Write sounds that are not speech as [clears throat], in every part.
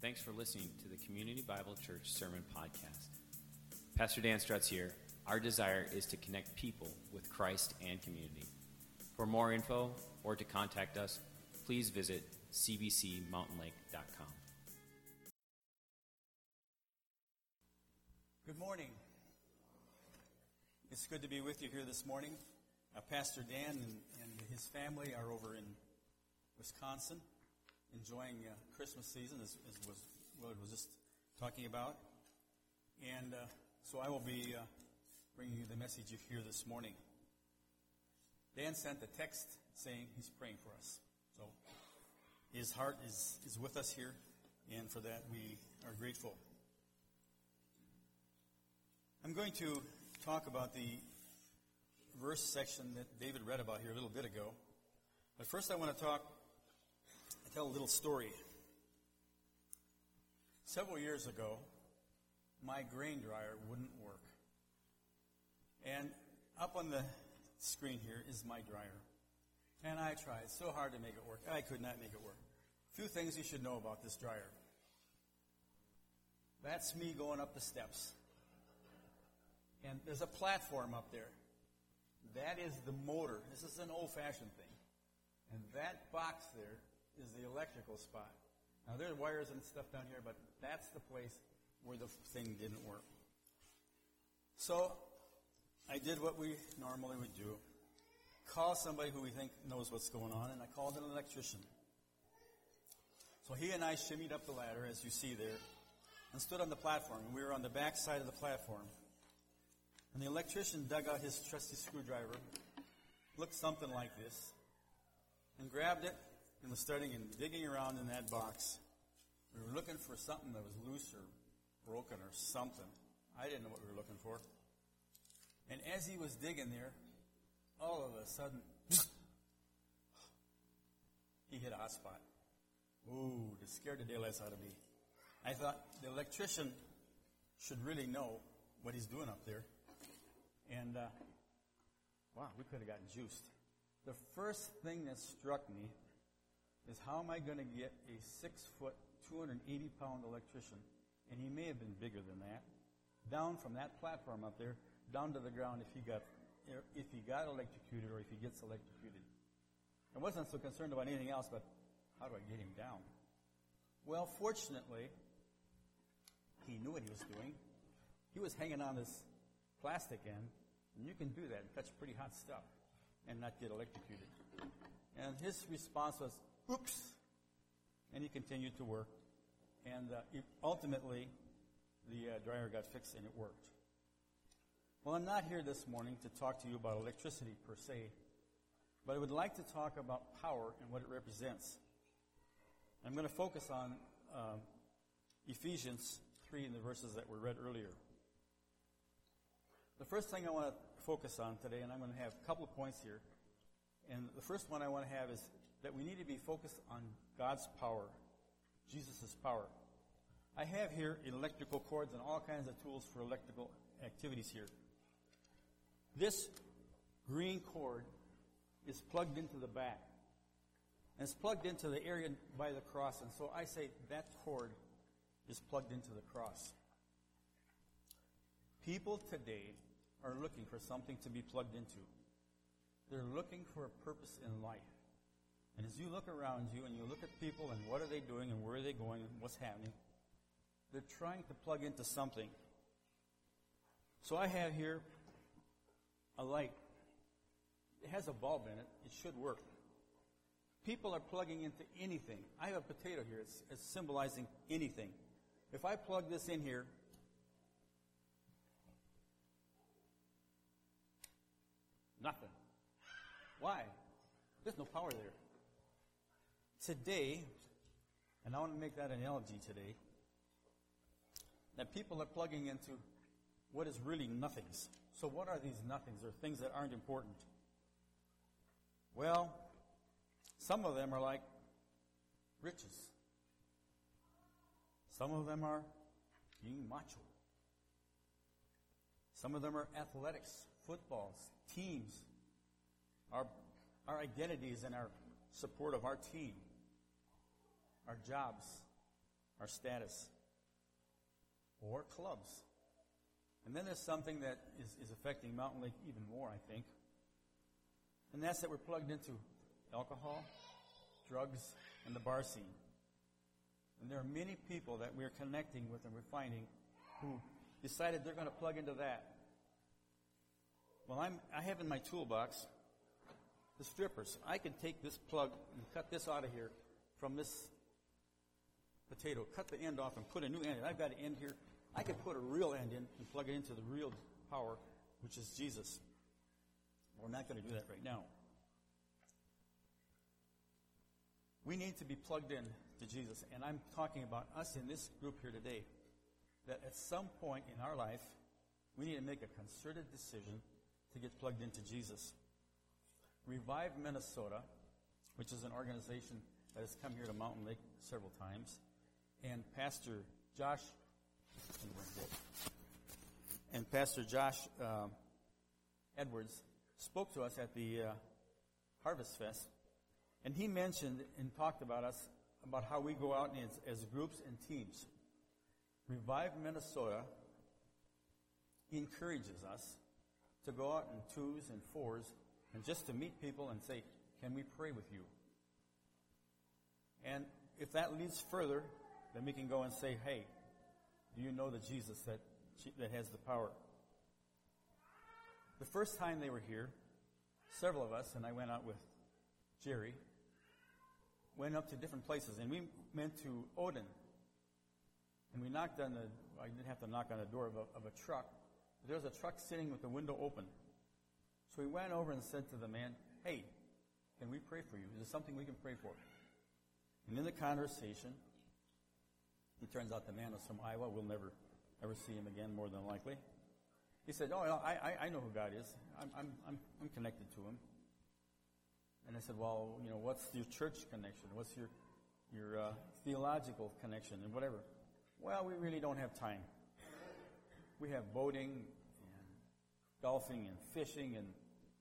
Thanks for listening to the Community Bible Church Sermon Podcast. Pastor Dan Strutz here. Our desire is to connect people with Christ and community. For more info or to contact us, please visit cbcmountainlake.com. Good morning. It's good to be with you here this morning. Uh, Pastor Dan and, and, his family are over in Wisconsin enjoying uh, Christmas season, as, as was Willard was just talking about. And uh, so I will be uh, bringing you the message you hear this morning. Dan sent a text saying he's praying for us. So his heart is, is with us here, and for that we are grateful. I'm going to talk about the verse section that David read about here a little bit ago. But first, I want to talk, tell a little story. Several years ago, my grain dryer wouldn't work. And up on the screen here is my dryer. And I tried so hard to make it work. I could not make it work. Few things you should know about this dryer. That's me going up the steps. And there's a platform up there. That is the motor. This is an old fashioned thing. And that box there is the electrical spot. Now there are wires and stuff down here, but that's the place where the thing didn't work. So I did what we normally would do. Call somebody who we think knows what's going on, and I called an electrician. So he and I shimmied up the ladder, as you see there, and stood on the platform. We were on the back side of the platform. And the electrician dug out his trusty screwdriver, looked something like this, and grabbed it and was starting and digging around in that box. We were looking for something that was loose or broken or something. I didn't know what we were looking for. And as he was digging there, all of a sudden, [sniffs] he hit a hot spot. Ooh, it scared the daylights out of me. I thought the electrician should really know what he's doing up there. And, uh, wow, we could have gotten juiced. The first thing that struck me is how am I going to get a six foot, 280 pound electrician, and he may have been bigger than that, down from that platform up there, down to the ground if he got, if he got electrocuted or if he gets electrocuted. I wasn't so concerned about anything else, but how do I get him down? Well, fortunately, he knew what he was doing. He was hanging on this plastic end, and you can do that and touch pretty hot stuff and not get electrocuted. And his response was, oops, and he continued to work. And uh, ultimately, the uh, dryer got fixed and it worked. Well, I'm not here this morning to talk to you about electricity per se, but I would like to talk about power and what it represents. I'm going to focus on um, Ephesians 3 in the verses that were read earlier. The first thing I want to focus on today, and I'm going to have a couple of points here. And the first one I want to have is that we need to be focused on God's power, Jesus' power. I have here electrical cords and all kinds of tools for electrical activities here. This green cord is plugged into the back. And it's plugged into the area by the cross. And so I say that cord is plugged into the cross. People today are looking for something to be plugged into. They're looking for a purpose in life. And as you look around you and you look at people and what are they doing and where are they going and what's happening, they're trying to plug into something. So I have here a light. It has a bulb in it. It should work. People are plugging into anything. I have a potato here. It's, it's symbolizing anything. If I plug this in here, Nothing. Why? There's no power there. Today, and I want to make that analogy today, that people are plugging into what is really nothings. So, what are these nothings or things that aren't important? Well, some of them are like riches. Some of them are being macho. Some of them are athletics, footballs, teams, our, our identities and our support of our team, our jobs, our status, or clubs. And then there's something that is, is affecting Mountain Lake even more, I think. And that's that we're plugged into alcohol, drugs, and the bar scene. And there are many people that we're connecting with and we're finding who decided they're going to plug into that. Well, I'm, I have in my toolbox the strippers. I can take this plug and cut this out of here from this potato, cut the end off and put a new end in. I've got an end here. I could put a real end in and plug it into the real power, which is Jesus. We're not going to do that right now. We need to be plugged in to Jesus. And I'm talking about us in this group here today. That at some point in our life, we need to make a concerted decision to get plugged into Jesus. Revive Minnesota, which is an organization that has come here to Mountain Lake several times, and Pastor Josh, and Pastor Josh uh, Edwards spoke to us at the uh, Harvest Fest, and he mentioned and talked about us about how we go out as, as groups and teams. Revive Minnesota encourages us to go out in twos and fours and just to meet people and say, Can we pray with you? And if that leads further, then we can go and say, Hey, do you know the Jesus that, that has the power? The first time they were here, several of us, and I went out with Jerry, went up to different places, and we went to Odin. And we knocked on the, I didn't have to knock on the door of a, of a truck, there was a truck sitting with the window open. So we went over and said to the man, Hey, can we pray for you? Is there something we can pray for? And in the conversation, it turns out the man was from Iowa. We'll never ever see him again, more than likely. He said, Oh, I, I know who God is. I'm, I'm, I'm, I'm connected to him. And I said, Well, you know, what's your church connection? What's your, your uh, theological connection and whatever? Well, we really don't have time. We have boating and golfing and fishing and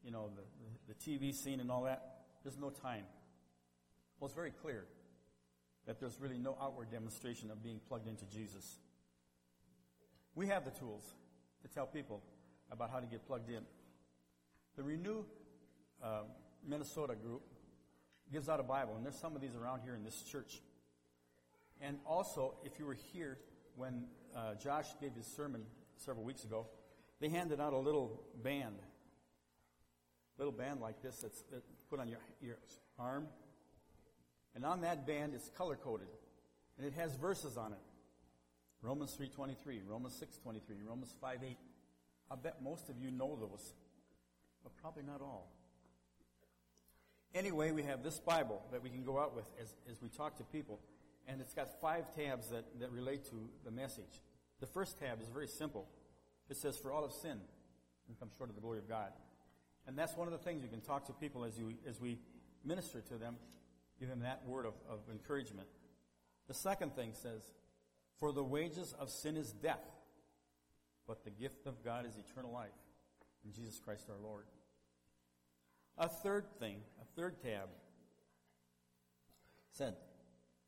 you know, the, the, TV scene and all that, there's no time. Well, it's very clear that there's really no outward demonstration of being plugged into Jesus. We have the tools to tell people about how to get plugged in. The Renew uh, Minnesota group gives out a Bible, and there's some of these around here in this church. And also, if you were here when uh, Josh gave his sermon several weeks ago, they handed out a little band little band like this that's, put on your, your arm. And on that band is color coded. And it has verses on it. Romans 3.23, Romans 6.23, Romans 5.8. I bet most of you know those, but probably not all. Anyway, we have this Bible that we can go out with as, as we talk to people, and it's got five tabs that, that relate to the message. The first tab is very simple. It says, For all of sin and come short of the glory of God. And that's one of the things you can talk to people as, you, as we minister to them, give them that word of, of encouragement. The second thing says, For the wages of sin is death, but the gift of God is eternal life in Jesus Christ our Lord. A third thing, a third tab, said,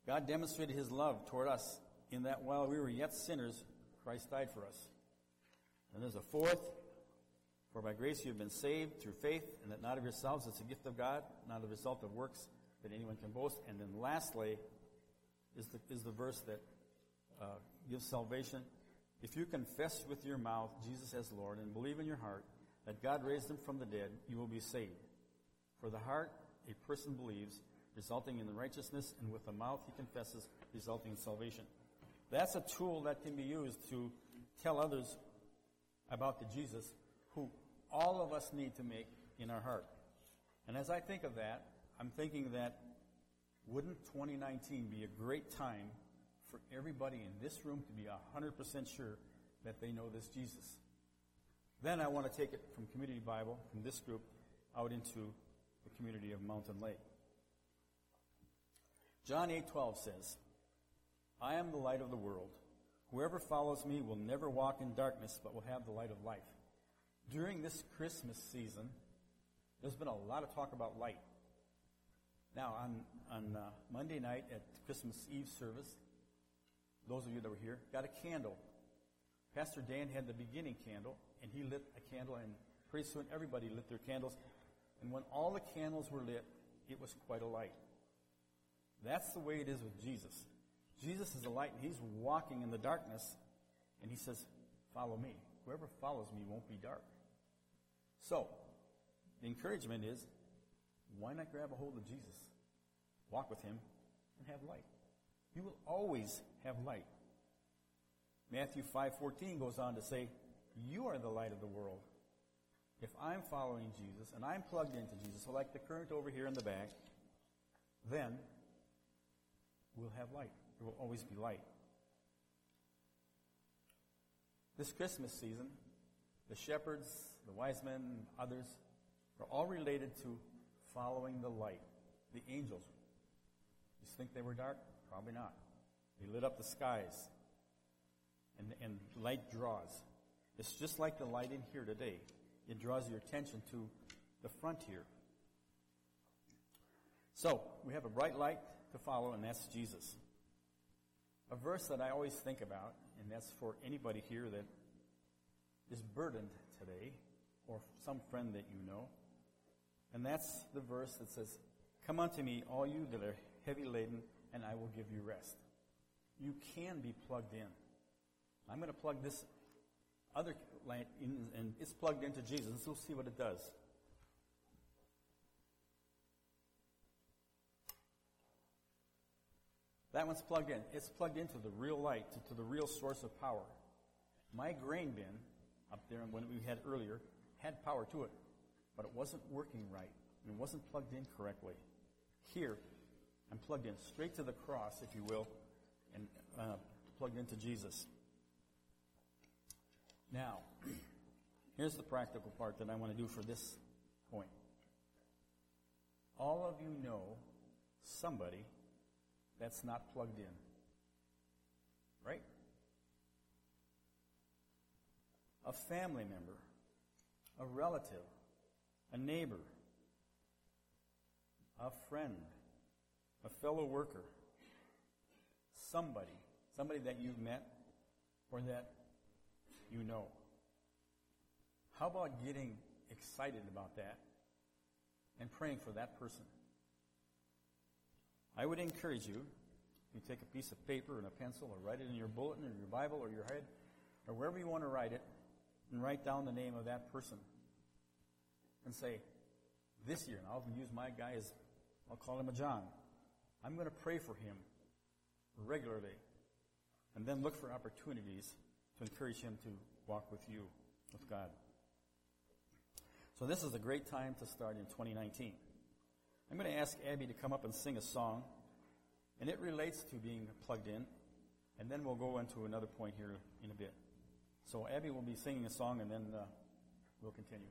God demonstrated his love toward us in that while we were yet sinners, Christ died for us. And there's a fourth, for by grace you have been saved through faith, and that not of yourselves, it's a gift of God, not the result of works that anyone can boast. And then lastly is the, is the verse that uh, gives salvation. If you confess with your mouth Jesus as Lord and believe in your heart that God raised him from the dead, you will be saved. For the heart, a person believes, resulting in the righteousness, and with the mouth he confesses, resulting in salvation. That's a tool that can be used to tell others about the Jesus who all of us need to make in our heart. And as I think of that, I'm thinking that wouldn't 2019 be a great time for everybody in this room to be 100% sure that they know this Jesus? Then I want to take it from Community Bible, from this group, out into the community of Mountain Lake. John 8:12 says, "I am the light of the world. Whoever follows me will never walk in darkness, but will have the light of life." During this Christmas season, there's been a lot of talk about light. Now, on, on uh, Monday night at Christmas Eve service, those of you that were here, got a candle. Pastor Dan had the beginning candle, and he lit a candle, and pretty soon everybody lit their candles. And when all the candles were lit, it was quite a light. That's the way it is with Jesus. Jesus is the light, and he's walking in the darkness, and he says, Follow me. Whoever follows me won't be dark. So, the encouragement is why not grab a hold of Jesus? Walk with him and have light. You will always have light. Matthew 5:14 goes on to say, "You are the light of the world." If I'm following Jesus and I'm plugged into Jesus, so like the current over here in the back, then we'll have light. There will always be light. This Christmas season, the shepherds, the wise men, others are all related to following the light. The angels. You think they were dark? Probably not. They lit up the skies. And, and light draws. It's just like the light in here today. It draws your attention to the frontier. So, we have a bright light to follow, and that's Jesus. A verse that I always think about, and that's for anybody here that is burdened today, or some friend that you know. And that's the verse that says, Come unto me, all you that are heavy laden, and I will give you rest. You can be plugged in. I'm going to plug this other light in, and it's plugged into Jesus. We'll see what it does. That one's plugged in. It's plugged into the real light, to, to the real source of power. My grain bin up there, and when we had earlier, had power to it, but it wasn't working right. And it wasn't plugged in correctly. Here, I'm plugged in straight to the cross, if you will, and uh, plugged into Jesus. Now, [clears throat] here's the practical part that I want to do for this point. All of you know somebody that's not plugged in. Right? A family member, a relative, a neighbor, a friend, a fellow worker, somebody, somebody that you've met or that you know. How about getting excited about that and praying for that person? I would encourage you, you take a piece of paper and a pencil or write it in your bulletin or your Bible or your head or wherever you want to write it and write down the name of that person and say, this year, and I'll use my guy as, I'll call him a John. I'm going to pray for him regularly and then look for opportunities to encourage him to walk with you, with God. So this is a great time to start in 2019. I'm going to ask Abby to come up and sing a song, and it relates to being plugged in, and then we'll go into another point here in a bit. So Abby will be singing a song, and then uh, we'll continue.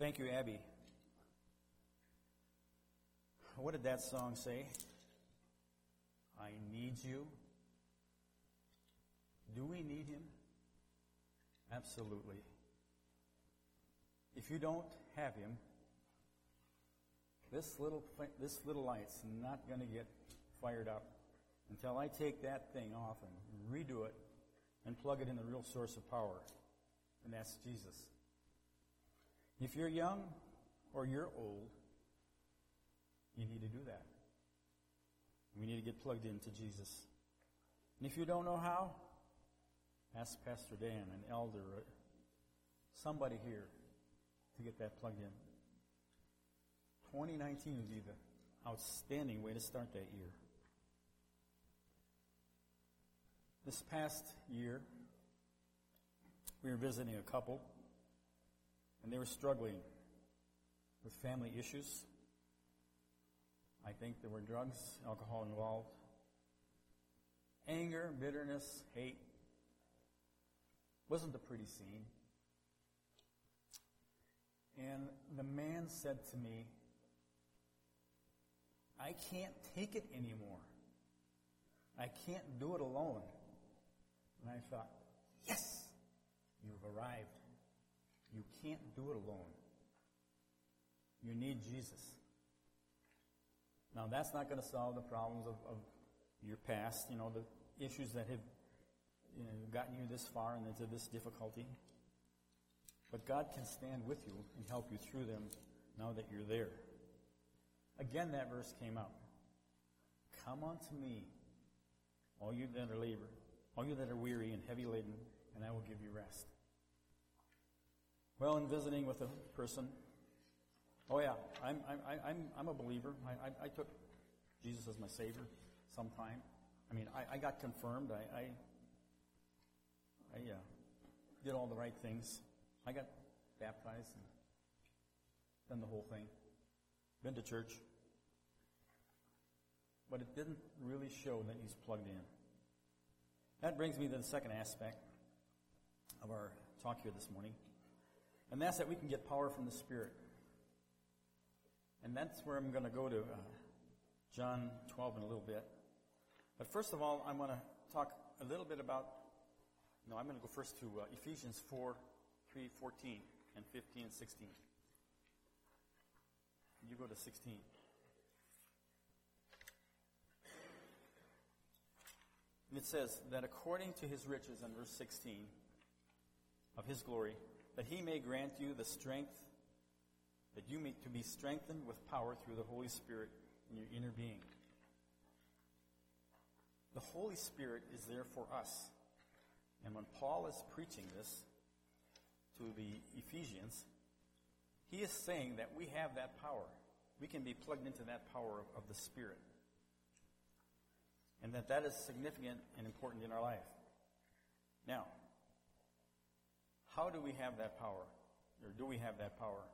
Thank you, Abby. What did that song say? I need you. Do we need him? Absolutely. If you don't have him, this little this little light's not going to get fired up until I take that thing off and redo it and plug it in the real source of power, and that's Jesus. If you're young or you're old, you need to do that. We need to get plugged into Jesus. And if you don't know how, ask Pastor Dan, an elder, uh, somebody here to get that plugged in. 2019 would be the outstanding way to start that year. This past year, we were visiting a couple, and they were struggling with family issues. I think there were drugs, alcohol involved, anger, bitterness, hate. Wasn't a pretty scene. And the man said to me, I can't take it anymore. I can't do it alone. And I thought, yes, you've arrived. You can't do it alone. You need Jesus. Now, that's not going to solve the problems of, of your past, you know, the issues that have you know, gotten you this far and into this difficulty. But God can stand with you and help you through them now that you're there. Again, that verse came out. Come unto me, all you that are labor, all you that are weary and heavy laden, and I will give you rest. Well, in visiting with a person, oh yeah, I'm, I'm, I'm, I'm a believer. I, I, I took Jesus as my Savior sometime. I mean, I, I got confirmed. I, I, I uh, did all the right things. I got baptized and done the whole thing. Been to church. But it didn't really show that he's plugged in. That brings me to the second aspect of our talk here this morning. And that's that we can get power from the Spirit. And that's where I'm going to go to uh, John 12 in a little bit. But first of all, I'm going to talk a little bit about, no, I'm going to go first to uh, Ephesians 4, 3, 14, and 15 and 16. You go to 16. And it says that according to his riches in verse 16 of his glory, that he may grant you the strength, that you may to be strengthened with power through the Holy Spirit in your inner being. The Holy Spirit is there for us. And when Paul is preaching this to the Ephesians, he is saying that we have that power. We can be plugged into that power of, of the Spirit. and that that is significant and important in our life. Now, how do we have that power? Or do we have that power?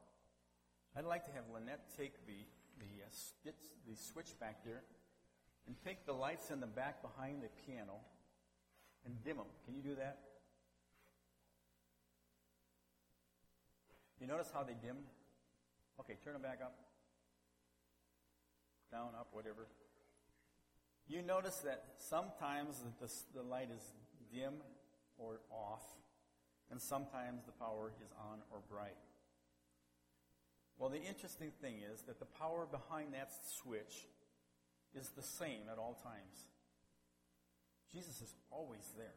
I'd like to have Lynette take the, the, uh, the switch back there and take the lights in the back behind the piano and dim them. Can you do that? You notice how they dimmed? Okay, turn them back up. Down, up, whatever. You notice that sometimes the, the, the light is dim or off, and sometimes the power is on or bright. Well, the interesting thing is that the power behind that switch is the same at all times. Jesus is always there.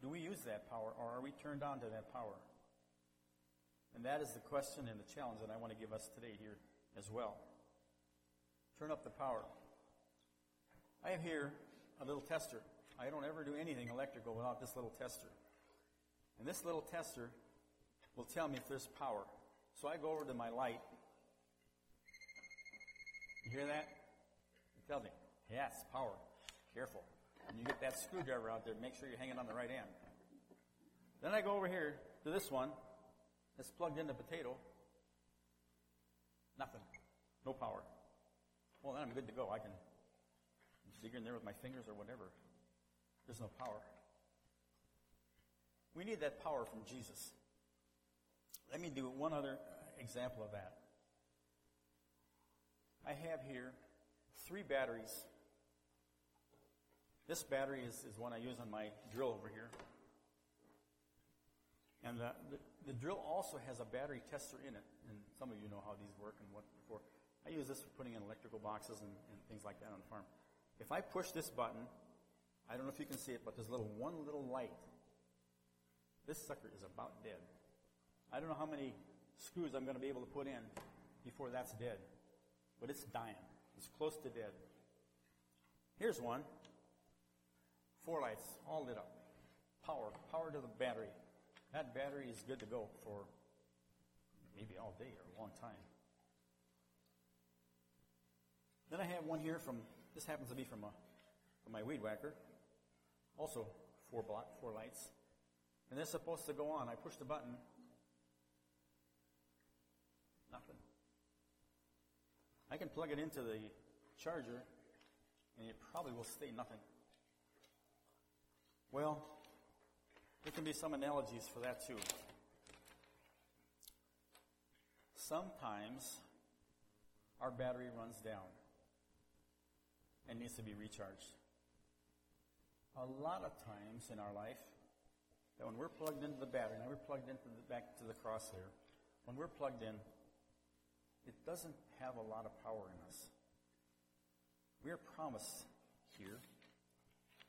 Do we use that power or are we turned on to that power? And that is the question and the challenge that I want to give us today here as well. Turn up the power. I have here a little tester. I don't ever do anything electrical without this little tester. And this little tester will tell me if there's power. So I go over to my light. You hear that? It tells me, yes, power. Careful. And you get that screwdriver out there, make sure you're hanging on the right end. Then I go over here to this one that's plugged into potato. Nothing. No power. Well, then I'm good to go. I can dig in there with my fingers or whatever. There's no power. We need that power from Jesus. Let me do one other example of that. I have here three batteries. This battery is, is one I use on my drill over here. And the, the, the, drill also has a battery tester in it. And some of you know how these work and what for. I use this for putting in electrical boxes and, and things like that on the farm. If I push this button, I don't know if you can see it, but there's a little one little light. This sucker is about dead. I don't know how many screws I'm going to be able to put in before that's dead. But it's dying. It's close to dead. Here's one. Four lights, all lit up. Power, power to the battery. That battery is good to go for maybe all day or a long time. Then I have one here from, this happens to be from, a, from my weed whacker. Also four block, four lights. And they're supposed to go on. I push the button. Nothing. I can plug it into the charger and it probably will stay nothing. Well, there can be some analogies for that too. Sometimes our battery runs down and needs to be recharged. A lot of times in our life, that when we're plugged into the battery, now we're plugged into the, back to the crosshair, when we're plugged in, it doesn't have a lot of power in us. We are promised here,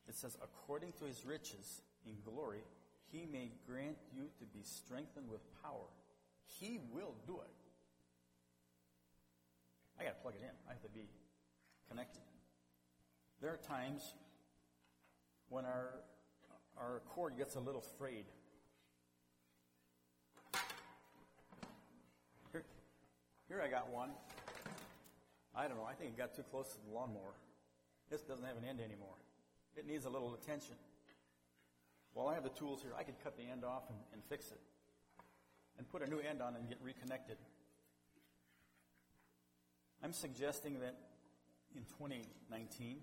it says, according to his riches in glory, he may grant you to be strengthened with power. He will do it. I got to plug it in. I have to be connected. There are times when our our cord gets a little frayed. Here, here I got one. I don't know. I think it got too close to the lawnmower. This doesn't have an end anymore. It needs a little attention. Well, I have the tools here. I could cut the end off and, and fix it and put a new end on and get reconnected. I'm suggesting that in 2019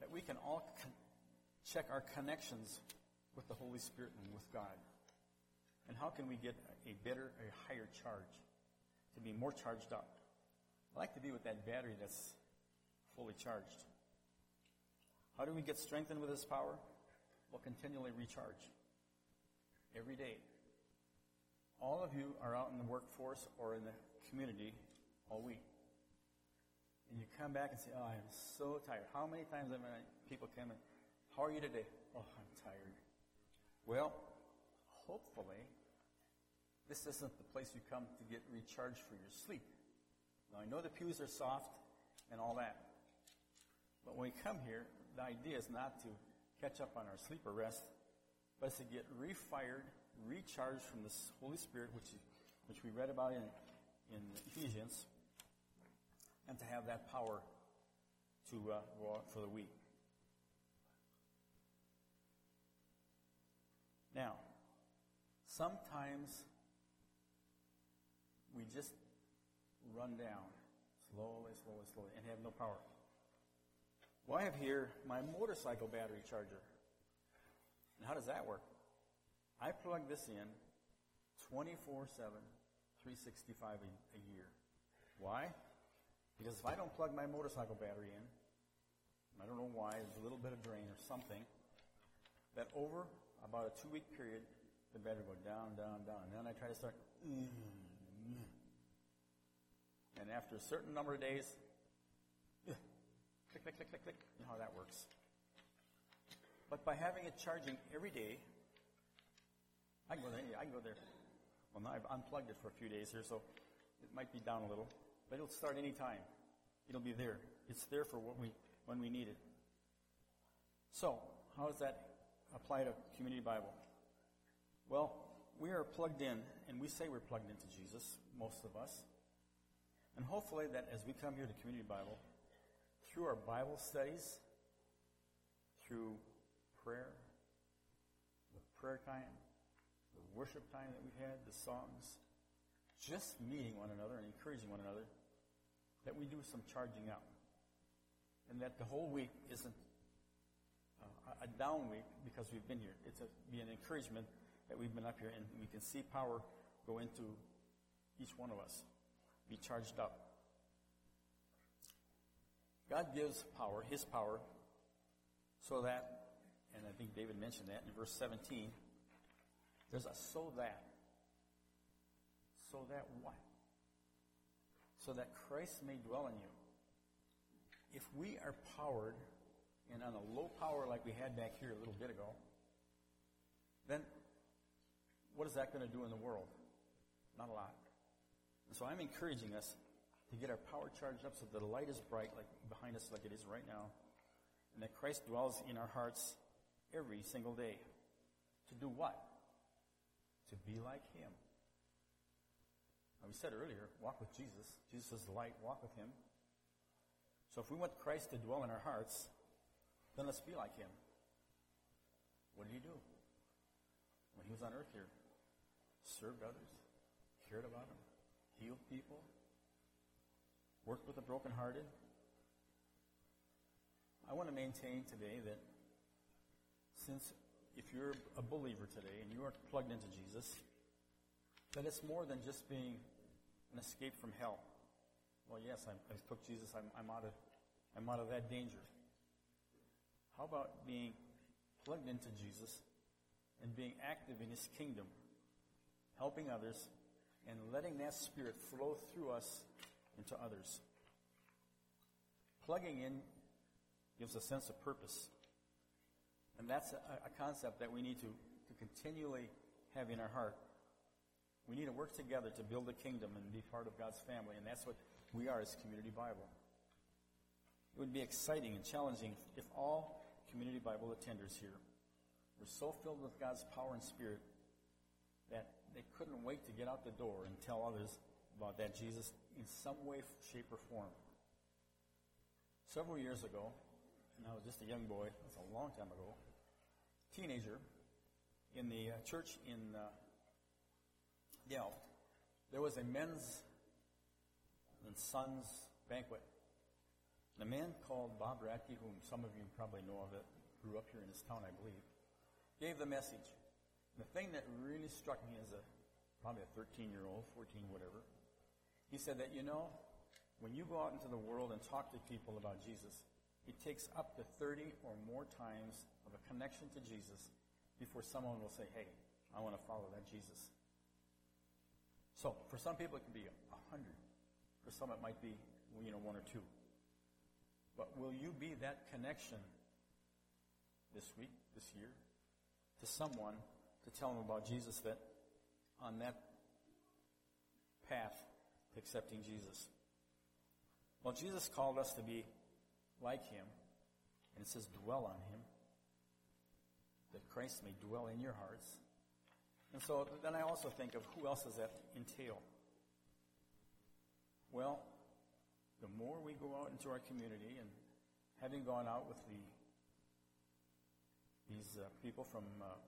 that we can all check our connections with the Holy Spirit and with God. And how can we get a better, a higher charge to be more charged up? I like to be with that battery that's fully charged. How do we get strengthened with this power? Well, continually recharge every day. All of you are out in the workforce or in the community all week. And you come back and say, Oh, I'm so tired. How many times have people come in? How are you today? Oh, I'm tired. Well, hopefully, this isn't the place you come to get recharged for your sleep. Now, I know the pews are soft and all that. But when we come here, the idea is not to catch up on our sleeper rest, but it's to get refired, recharged from the Holy Spirit, which, which we read about in, in Ephesians, and to have that power to uh, go out for the week. Now, sometimes we just run down slowly, slowly, slowly, and have no power. Well, I have here my motorcycle battery charger. And how does that work? I plug this in 24 7, 365 a, year. Why? Because if I don't plug my motorcycle battery in, I don't know why, there's a little bit of drain or something, that over about a two week period, the battery will go down, down, down. And then I try to start, mm-hmm. and after a certain number of days, click, click, click, click, click. You know how that works. But by having it charging every day, I can go there. I can go there. Well, now I've unplugged it for a few days here, so it might be down a little, but it'll start any time. It'll be there. It's there for what we when we need it. So, how does that apply to Community Bible? Well, we are plugged in, and we say we're plugged into Jesus, most of us. And hopefully, that as we come here to Community Bible, through our Bible studies, through prayer, the prayer time, the worship time that we had, the songs, just meeting one another and encouraging one another, that we do some charging up and that the whole week isn't a down week because we've been here. It's a, be an encouragement that we've been up here and we can see power go into each one of us, be charged up. God gives power, His power, so that, and I think David mentioned that in verse 17, there's a so that. So that what? So that Christ may dwell in you if we are powered and on a low power like we had back here a little bit ago, then what is that going to do in the world? Not a lot. And so I'm encouraging us to get our power charged up so that the light is bright like behind us like it is right now, and that Christ dwells in our hearts every single day. To do what? To be like Him. We said earlier, walk with Jesus. Jesus is the light, walk with Him. So if we want Christ to dwell in our hearts, then let's be like him. What did he do? When he was on earth here, served others, cared about them, healed people, worked with the brokenhearted. I want to maintain today that since if you're a believer today and you are plugged into Jesus, that it's more than just being an escape from hell. Well, yes, I, took Jesus. I'm, I'm, out of, I'm out of that danger. How about being plugged into Jesus and being active in his kingdom, helping others, and letting that spirit flow through us into others? Plugging in gives a sense of purpose. And that's a, a concept that we need to, to continually have in our heart. We need to work together to build a kingdom and be part of God's family, and that's what we are as Community Bible. It would be exciting and challenging if all Community Bible attenders here were so filled with God's power and spirit that they couldn't wait to get out the door and tell others about that Jesus in some way, shape, or form. Several years ago, and I was just a young boy, that's a long time ago, teenager, in the uh, church in uh, there was a men's and Sons banquet. A man called Bob Ratke, whom some of you probably know of, it grew up here in this town, I believe, gave the message. The thing that really struck me as a probably a 13 year old, 14, whatever, he said that, you know, when you go out into the world and talk to people about Jesus, it takes up to 30 or more times of a connection to Jesus before someone will say, hey, I want to follow that Jesus. So, for some people, it can be a hundred. For some, it might be, you know, one or two. But will you be that connection this week, this year, to someone to tell them about Jesus that on that path to accepting Jesus? Well, Jesus called us to be like him, and it says dwell on him, that Christ may dwell in your hearts. And so then I also think of who else does that entail? Well, the more we go out into our community and having gone out with the these uh, people from uh,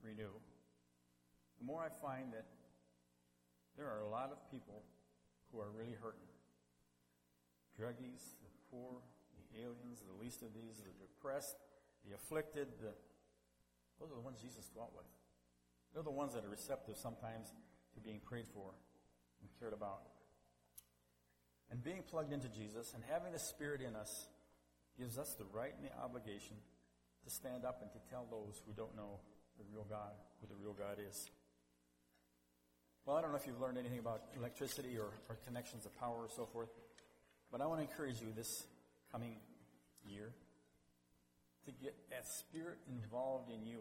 Renew, the more I find that there are a lot of people who are really hurting. Druggies, the poor, the aliens, the least of these, the depressed, the afflicted, the, those are the ones Jesus dwelt with. They're the ones that are receptive sometimes to being prayed for and cared about. And being plugged into Jesus and having the Spirit in us gives us the right and the obligation to stand up and to tell those who don't know the real God, who the real God is. Well, I don't know if you've learned anything about electricity or, or connections of power or so forth, but I want to encourage you this coming year to get that Spirit involved in you.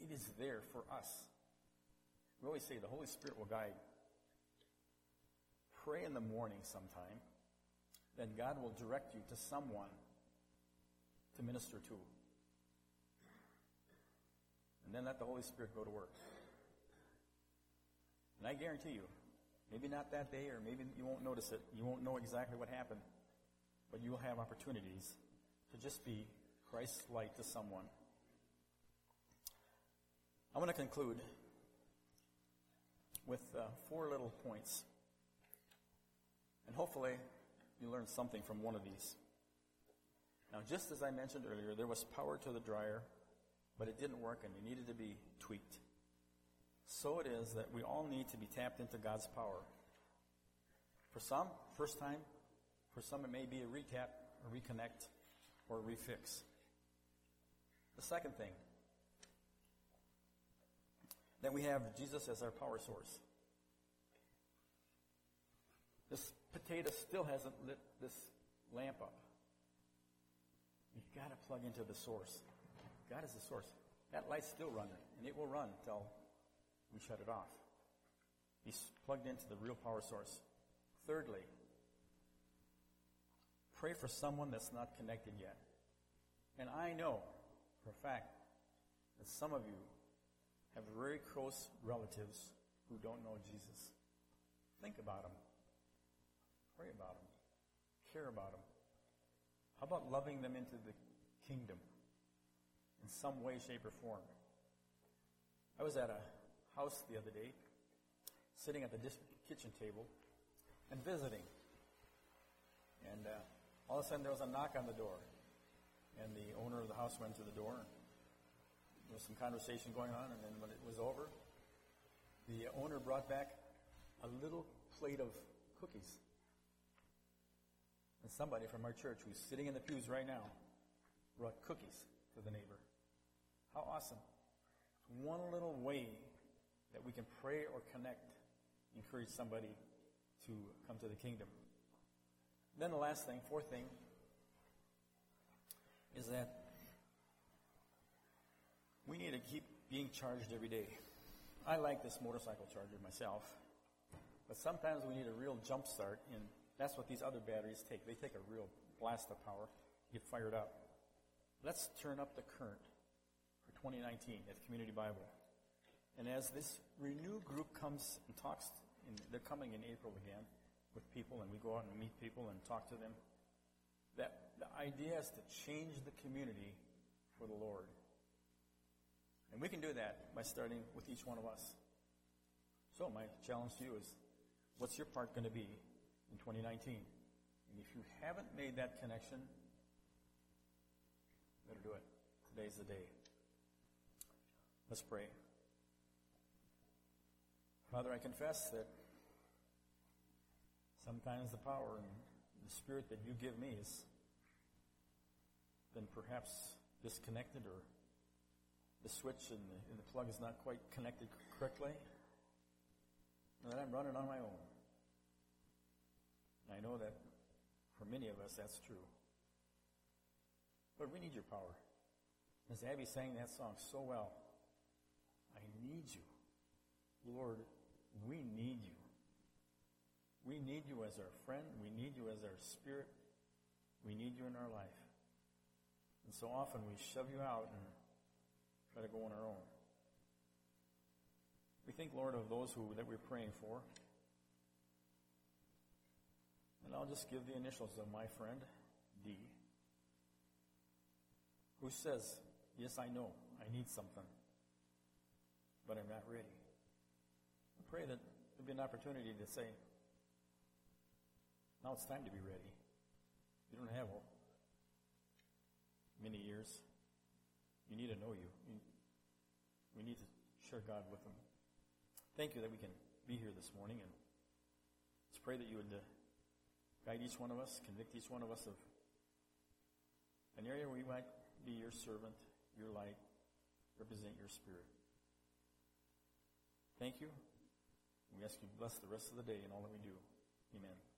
It is there for us. We always say the Holy Spirit will guide. Pray in the morning sometime, then God will direct you to someone to minister to. And then let the Holy Spirit go to work. And I guarantee you, maybe not that day, or maybe you won't notice it, you won't know exactly what happened, but you will have opportunities to just be Christ's light to someone. I want to conclude with uh, four little points. And hopefully, you learned something from one of these. Now, just as I mentioned earlier, there was power to the dryer, but it didn't work and it needed to be tweaked. So it is that we all need to be tapped into God's power. For some, first time. For some, it may be a recap, a reconnect, or a refix. The second thing, that we have Jesus as our power source. This potato still hasn't lit this lamp up. You've got to plug into the source. God is the source. That light's still running, and it will run until we shut it off. He's plugged into the real power source. Thirdly, pray for someone that's not connected yet. And I know for a fact that some of you have very close relatives who don't know Jesus. Think about them. Pray about them. Care about them. How about loving them into the kingdom in some way, shape, or form? I was at a house the other day, sitting at the kitchen table and visiting. And uh, all of a sudden there was a knock on the door. And the owner of the house went to the door. There was some conversation going on, and then when it was over, the owner brought back a little plate of cookies. And somebody from our church who's sitting in the pews right now brought cookies to the neighbor. How awesome. One little way that we can pray or connect, encourage somebody to come to the kingdom. Then the last thing, fourth thing, is that we need to keep being charged every day. I like this motorcycle charger myself, but sometimes we need a real jump start, and that's what these other batteries take. They take a real blast of power, get fired up. Let's turn up the current for 2019 at Community Bible. And as this Renew group comes and talks, they're coming in April again with people, and we go out and meet people and talk to them. That the idea is to change the community for the Lord. And we can do that by starting with each one of us. So my challenge to you is, what's your part going to be in 2019? And if you haven't made that connection, better do it. Today's the day. Let's pray. Father, I confess that sometimes the power and the spirit that you give me has been perhaps disconnected or the switch and the, and the plug is not quite connected correctly, and that I'm running on my own. I know that for many of us that's true. But we need your power. As Abby sang that song so well, I need you. Lord, we need you. We need you as our friend. We need you as our spirit. We need you in our life. And so often we shove you out and try to go on our own. We think, Lord, of those who that we're praying for. And I'll just give the initials of my friend, D. who says, Yes, I know, I need something, but I'm not ready. I pray that there'll be an opportunity to say, Now it's time to be ready. You don't have many years. You need to know you. you we need to share God with them. Thank you that we can be here this morning, and let's pray that you would uh, guide each one of us, convict each one of us of an area where we might be your servant, your light, represent your spirit. Thank you. We ask you to bless the rest of the day and all that we do. Amen.